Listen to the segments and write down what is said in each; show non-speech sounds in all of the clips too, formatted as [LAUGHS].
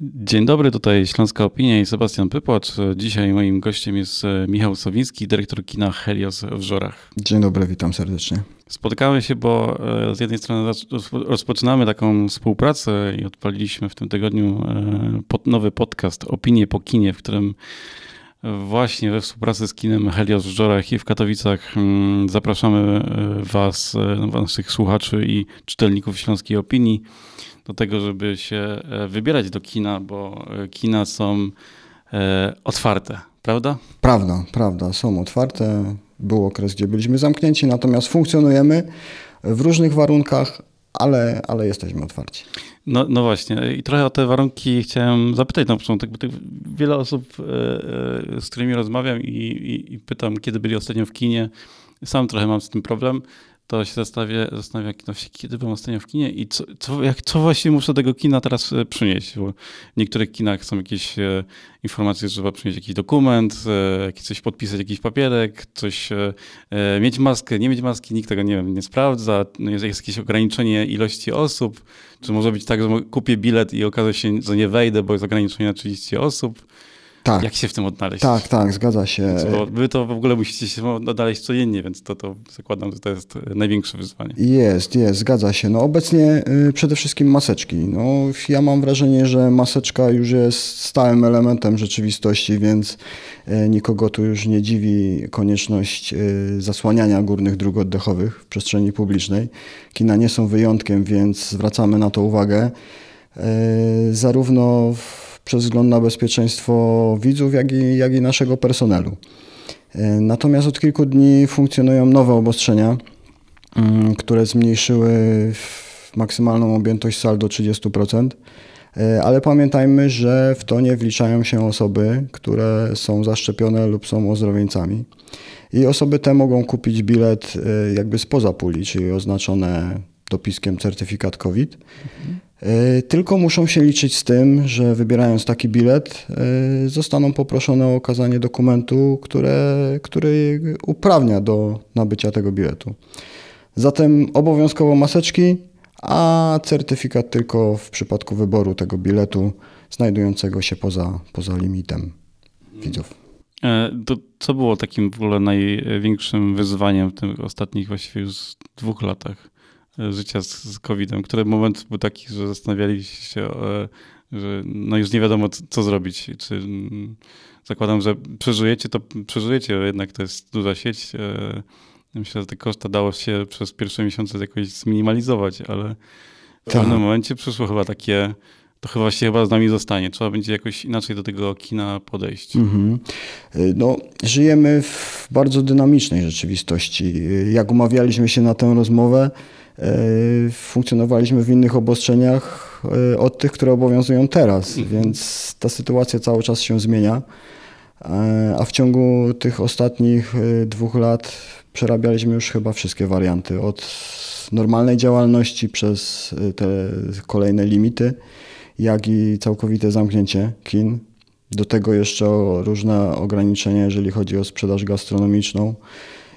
Dzień dobry, tutaj Śląska Opinia i Sebastian Pypłacz. Dzisiaj moim gościem jest e, Michał Sowiński, dyrektor kina Helios w Żorach. Dzień dobry, witam serdecznie. Spotkamy się, bo e, z jednej strony rozpoczynamy taką współpracę i odpaliliśmy w tym tygodniu e, nowy podcast Opinie po kinie, w którym właśnie we współpracy z kinem Helios w Żorach i w Katowicach mm, zapraszamy Was, naszych słuchaczy i czytelników Śląskiej Opinii do tego, żeby się e, wybierać do kina, bo e, kina są e, otwarte, prawda? Prawda, prawda, są otwarte. Był okres, gdzie byliśmy zamknięci, natomiast funkcjonujemy w różnych warunkach, ale, ale jesteśmy otwarci. No, no właśnie, i trochę o te warunki chciałem zapytać na początek, bo wiele osób, z którymi rozmawiam i, i, i pytam, kiedy byli ostatnio w kinie, sam trochę mam z tym problem to się zastanawia, zastanawia no, kiedy byłem ostatnio w kinie i co, co, jak, co właściwie muszę tego kina teraz e, przynieść, bo w niektórych kinach są jakieś e, informacje, że trzeba przynieść jakiś dokument, e, coś podpisać, jakiś papierek, coś, e, e, mieć maskę, nie mieć maski, nikt tego nie, wiem, nie sprawdza, no jest jakieś ograniczenie ilości osób, czy może być tak, że kupię bilet i okaże się, że nie wejdę, bo jest ograniczenie na 30 osób. Tak. Jak się w tym odnaleźć? Tak, tak, zgadza się. Bo wy to w ogóle musicie się odnaleźć codziennie, więc to, to zakładam, że to jest największe wyzwanie. Jest, jest, zgadza się. No obecnie y, przede wszystkim maseczki. No, ja mam wrażenie, że maseczka już jest stałym elementem rzeczywistości, więc y, nikogo tu już nie dziwi konieczność y, zasłaniania górnych dróg oddechowych w przestrzeni publicznej. Kina nie są wyjątkiem, więc zwracamy na to uwagę. Zarówno w przez wzgląd na bezpieczeństwo widzów, jak i, jak i naszego personelu. E, natomiast od kilku dni funkcjonują nowe obostrzenia, mm, które zmniejszyły maksymalną objętość sal do 30%. E, ale pamiętajmy, że w to nie wliczają się osoby, które są zaszczepione lub są ozdrowieńcami. I osoby te mogą kupić bilet e, jakby spoza puli, czyli oznaczone dopiskiem certyfikat COVID. Mhm. Tylko muszą się liczyć z tym, że wybierając taki bilet, e, zostaną poproszone o okazanie dokumentu, które, który uprawnia do nabycia tego biletu. Zatem obowiązkowo maseczki, a certyfikat tylko w przypadku wyboru tego biletu znajdującego się poza, poza limitem widzów. E, to co było takim w ogóle największym wyzwaniem w tych ostatnich właściwie już dwóch latach? Życia z, z COVID-em, który moment był taki, że zastanawialiście się, e, że no już nie wiadomo, co zrobić. Czy mm, zakładam, że przeżyjecie, to przeżyjecie, jednak to jest duża sieć. E, myślę, że te koszta dało się przez pierwsze miesiące jakoś zminimalizować, ale w tak. pewnym momencie przyszło chyba takie, to chyba się chyba z nami zostanie. Trzeba będzie jakoś inaczej do tego kina podejść. Mhm. No, żyjemy w bardzo dynamicznej rzeczywistości. Jak umawialiśmy się na tę rozmowę, E, funkcjonowaliśmy w innych obostrzeniach e, od tych, które obowiązują teraz, mhm. więc ta sytuacja cały czas się zmienia. E, a w ciągu tych ostatnich dwóch lat przerabialiśmy już chyba wszystkie warianty. Od normalnej działalności przez te kolejne limity, jak i całkowite zamknięcie kin. Do tego jeszcze różne ograniczenia, jeżeli chodzi o sprzedaż gastronomiczną.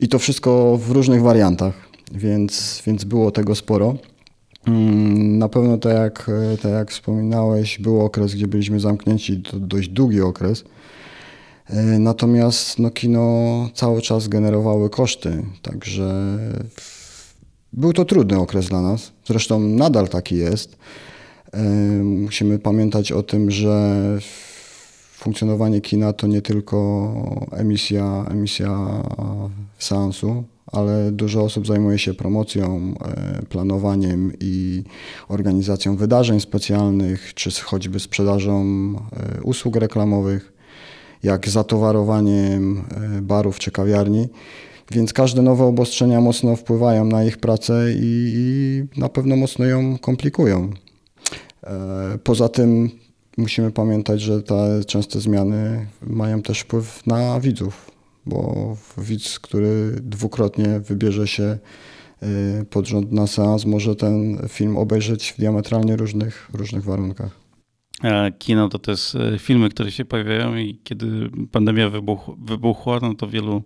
I to wszystko w różnych wariantach więc, więc było tego sporo. Mm, na pewno, tak jak, tak jak wspominałeś, był okres, gdzie byliśmy zamknięci, to dość długi okres. E, natomiast no, kino cały czas generowały koszty, także był to trudny okres dla nas. Zresztą nadal taki jest. E, musimy pamiętać o tym, że funkcjonowanie kina to nie tylko emisja, emisja seansu, ale dużo osób zajmuje się promocją, e, planowaniem i organizacją wydarzeń specjalnych, czy choćby sprzedażą e, usług reklamowych, jak zatowarowaniem e, barów czy kawiarni. Więc każde nowe obostrzenia mocno wpływają na ich pracę i, i na pewno mocno ją komplikują. Poza tym musimy pamiętać, że te częste zmiany mają też wpływ na widzów bo widz, który dwukrotnie wybierze się y, pod rząd na seans, może ten film obejrzeć w diametralnie różnych, różnych warunkach. Kino to też filmy, które się pojawiają i kiedy pandemia wybuch, wybuchła, no to wielu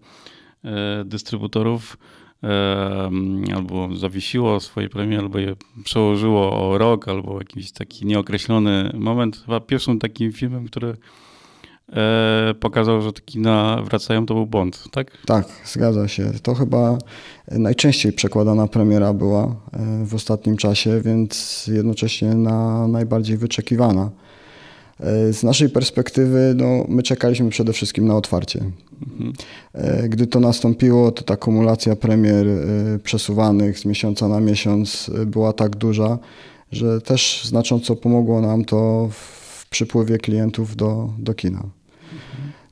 e, dystrybutorów albo zawiesiło swojej premiery, albo je przełożyło o rok, albo jakiś taki nieokreślony moment. Chyba pierwszym takim filmem, który e, pokazał, że te kina wracają, to był Bond, tak? Tak, zgadza się. To chyba najczęściej przekładana premiera była e, w ostatnim czasie, więc jednocześnie na najbardziej wyczekiwana. E, z naszej perspektywy, no, my czekaliśmy przede wszystkim na otwarcie. Mhm. Gdy to nastąpiło, to ta kumulacja premier przesuwanych z miesiąca na miesiąc była tak duża, że też znacząco pomogło nam to w przypływie klientów do, do kina.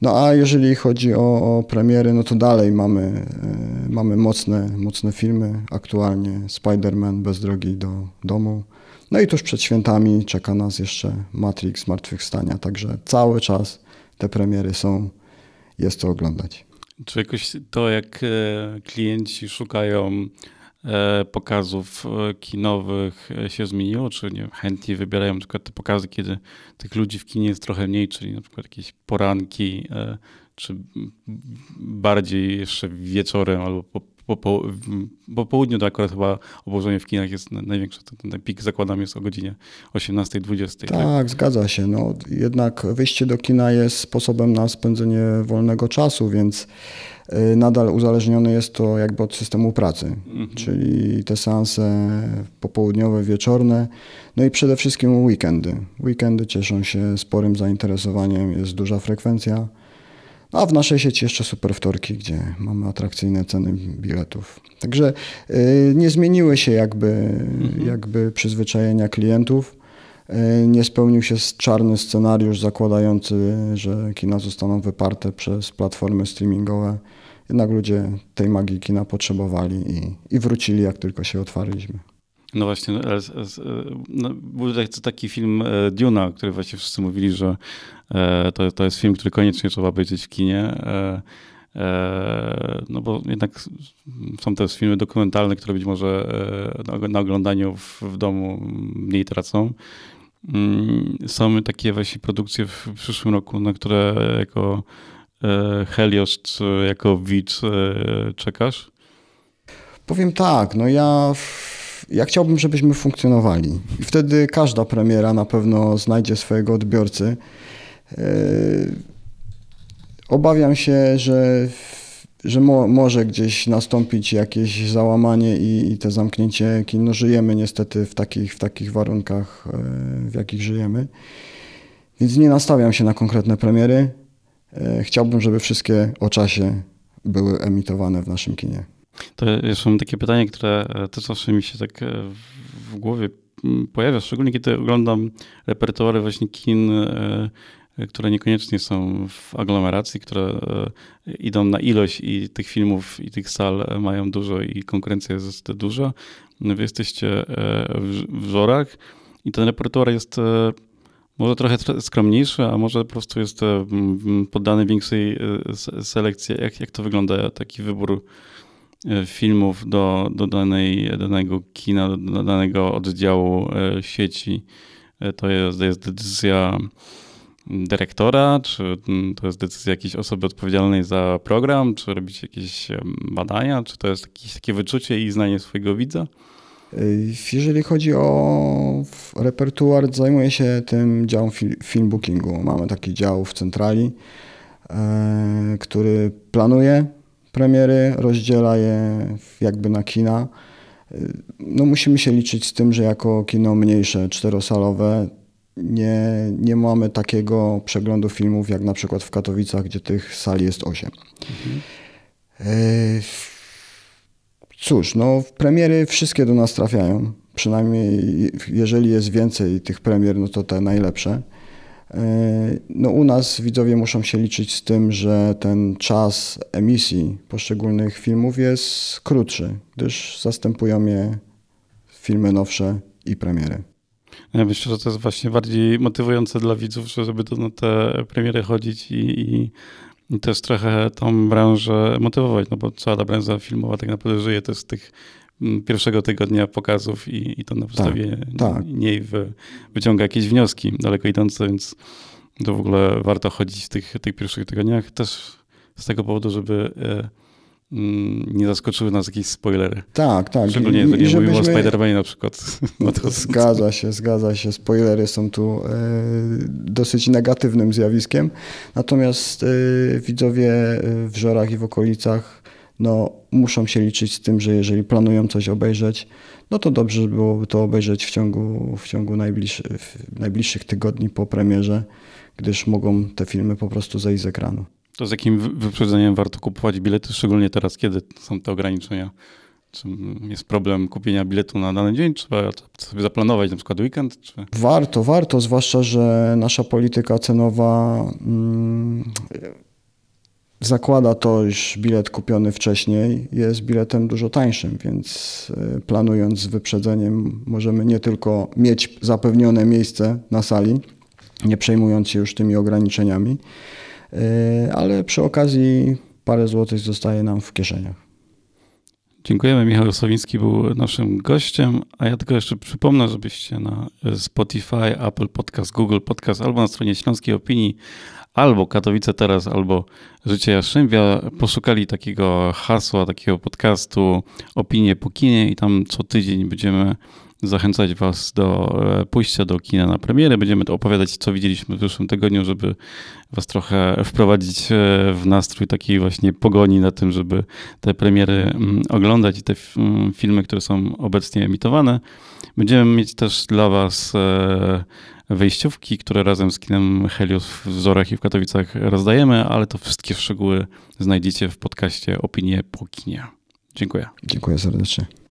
No a jeżeli chodzi o, o premiery, no to dalej mamy, e, mamy mocne, mocne filmy. Aktualnie Spider-Man bez drogi do domu. No i tuż przed świętami czeka nas jeszcze Matrix Zmartwychwstania, także cały czas te premiery są, jest to oglądać. Czy jakoś to, jak e, klienci szukają pokazów e, kinowych e, się zmieniło? Czy nie, chętnie wybierają na przykład te pokazy, kiedy tych ludzi w kinie jest trochę mniej, czyli na przykład jakieś poranki, czy bardziej jeszcze wieczorem albo po, po, po, po południu to akurat chyba obłożenie w kinach jest największe. Ten, ten pik zakładam jest o godzinie 18-20. Tak, tak, zgadza się. No, jednak wyjście do kina jest sposobem na spędzenie wolnego czasu, więc Y, nadal uzależnione jest to jakby od systemu pracy, mhm. czyli te seanse popołudniowe, wieczorne, no i przede wszystkim weekendy. Weekendy cieszą się sporym zainteresowaniem, jest duża frekwencja, a w naszej sieci jeszcze super wtorki, gdzie mamy atrakcyjne ceny biletów. Także y, nie zmieniły się jakby, mhm. jakby przyzwyczajenia klientów. Y, nie spełnił się czarny scenariusz zakładający, że kina zostaną wyparte przez platformy streamingowe jednak ludzie tej magii kina potrzebowali i, i wrócili, jak tylko się otwarliśmy. No właśnie, no, no, był taki film e, Duna, o którym właśnie wszyscy mówili, że e, to, to jest film, który koniecznie trzeba obejrzeć w kinie. E, no bo jednak są też filmy dokumentalne, które być może na oglądaniu w, w domu mniej tracą. Mm, są takie właśnie produkcje w przyszłym roku, na które jako E, Helios jako widz e, czekasz? Powiem tak, no ja, ja chciałbym, żebyśmy funkcjonowali. I wtedy każda premiera na pewno znajdzie swojego odbiorcy. E, obawiam się, że, że mo, może gdzieś nastąpić jakieś załamanie i, i te zamknięcie kin. No żyjemy niestety w takich, w takich warunkach, w jakich żyjemy. Więc nie nastawiam się na konkretne premiery. E, chciałbym, żeby wszystkie o czasie były emitowane w naszym kinie. To jeszcze mam takie pytanie, które e, też zawsze mi się tak e, w głowie pojawia, szczególnie kiedy oglądam repertuary właśnie kin, które niekoniecznie są w aglomeracji, które idą na ilość i tych filmów i tych sal mają dużo i konkurencja jest duża. Wy jesteście w żorach i ten repertuar jest może trochę skromniejszy, a może po prostu jest e, poddany większej e, selekcji. Jak, jak to wygląda, taki wybór e, filmów do, do danej, danego kina, do danego oddziału sieci? To jest, jest decyzja dyrektora, czy to jest decyzja jakiejś osoby odpowiedzialnej za program, czy robić jakieś badania, czy to jest jakieś takie wyczucie i znanie swojego widza? Jeżeli chodzi o repertuar, zajmuję się tym działem film bookingu. Mamy taki dział w centrali, e, który planuje premiery, rozdziela je jakby na kina. E, no musimy się liczyć z tym, że jako kino mniejsze, czterosalowe, nie, nie mamy takiego przeglądu filmów jak na przykład w Katowicach, gdzie tych sali jest 8. Mhm. Cóż, no premiery wszystkie do nas trafiają. Przynajmniej jeżeli jest więcej tych premier, no to te najlepsze. E, no u nas widzowie muszą się liczyć z tym, że ten czas emisji poszczególnych filmów jest krótszy, gdyż zastępują je filmy nowsze i premiery. Ja myślę, że to jest właśnie bardziej motywujące dla widzów, żeby to na te premiery chodzić i, i i też trochę tą branżę motywować, no bo cała ta branża filmowa tak naprawdę żyje też z tych pierwszego tygodnia pokazów i, i to na podstawie tak, tak. niej wy, wyciąga jakieś wnioski daleko idące, więc to w ogóle warto chodzić w tych, tych pierwszych tygodniach też z tego powodu, żeby e, mm, nie zaskoczyły nas jakieś spoilery. Tak, tak. Szczególnie jeżeli mówimy żebyśmy... o Spider-Manie na przykład. [LAUGHS] No zgadza się, zgadza się. Spoilery są tu e, dosyć negatywnym zjawiskiem. Natomiast e, widzowie w Żorach i w okolicach no, muszą się liczyć z tym, że jeżeli planują coś obejrzeć, no to dobrze byłoby to obejrzeć w ciągu, w ciągu najbliższych, najbliższych tygodni po premierze, gdyż mogą te filmy po prostu zejść z ekranu. To z jakim wyprzedzeniem warto kupować bilety, szczególnie teraz, kiedy są te ograniczenia? Czy jest problem kupienia biletu na dany dzień? Trzeba sobie zaplanować na przykład weekend? Czy... Warto, warto, zwłaszcza, że nasza polityka cenowa mm, zakłada to, iż bilet kupiony wcześniej jest biletem dużo tańszym, więc e, planując z wyprzedzeniem możemy nie tylko mieć zapewnione miejsce na sali, nie przejmując się już tymi ograniczeniami, e, ale przy okazji parę złotych zostaje nam w kieszeniach. Dziękujemy. Michał Sowiński był naszym gościem, a ja tylko jeszcze przypomnę, żebyście na Spotify, Apple Podcast, Google Podcast albo na stronie Śląskiej Opinii albo Katowice Teraz, albo Życie Jaszymbia poszukali takiego hasła, takiego podcastu Opinie po kinie i tam co tydzień będziemy zachęcać Was do e, pójścia do kina na premierę. Będziemy to opowiadać, co widzieliśmy w zeszłym tygodniu, żeby Was trochę wprowadzić e, w nastrój takiej właśnie pogoni na tym, żeby te premiery mm, oglądać i te mm, filmy, które są obecnie emitowane. Będziemy mieć też dla Was e, wejściówki, które razem z kinem Helios w Wzorach i w Katowicach rozdajemy, ale to wszystkie szczegóły znajdziecie w podcaście Opinie po kinie. Dziękuję. Dziękuję serdecznie.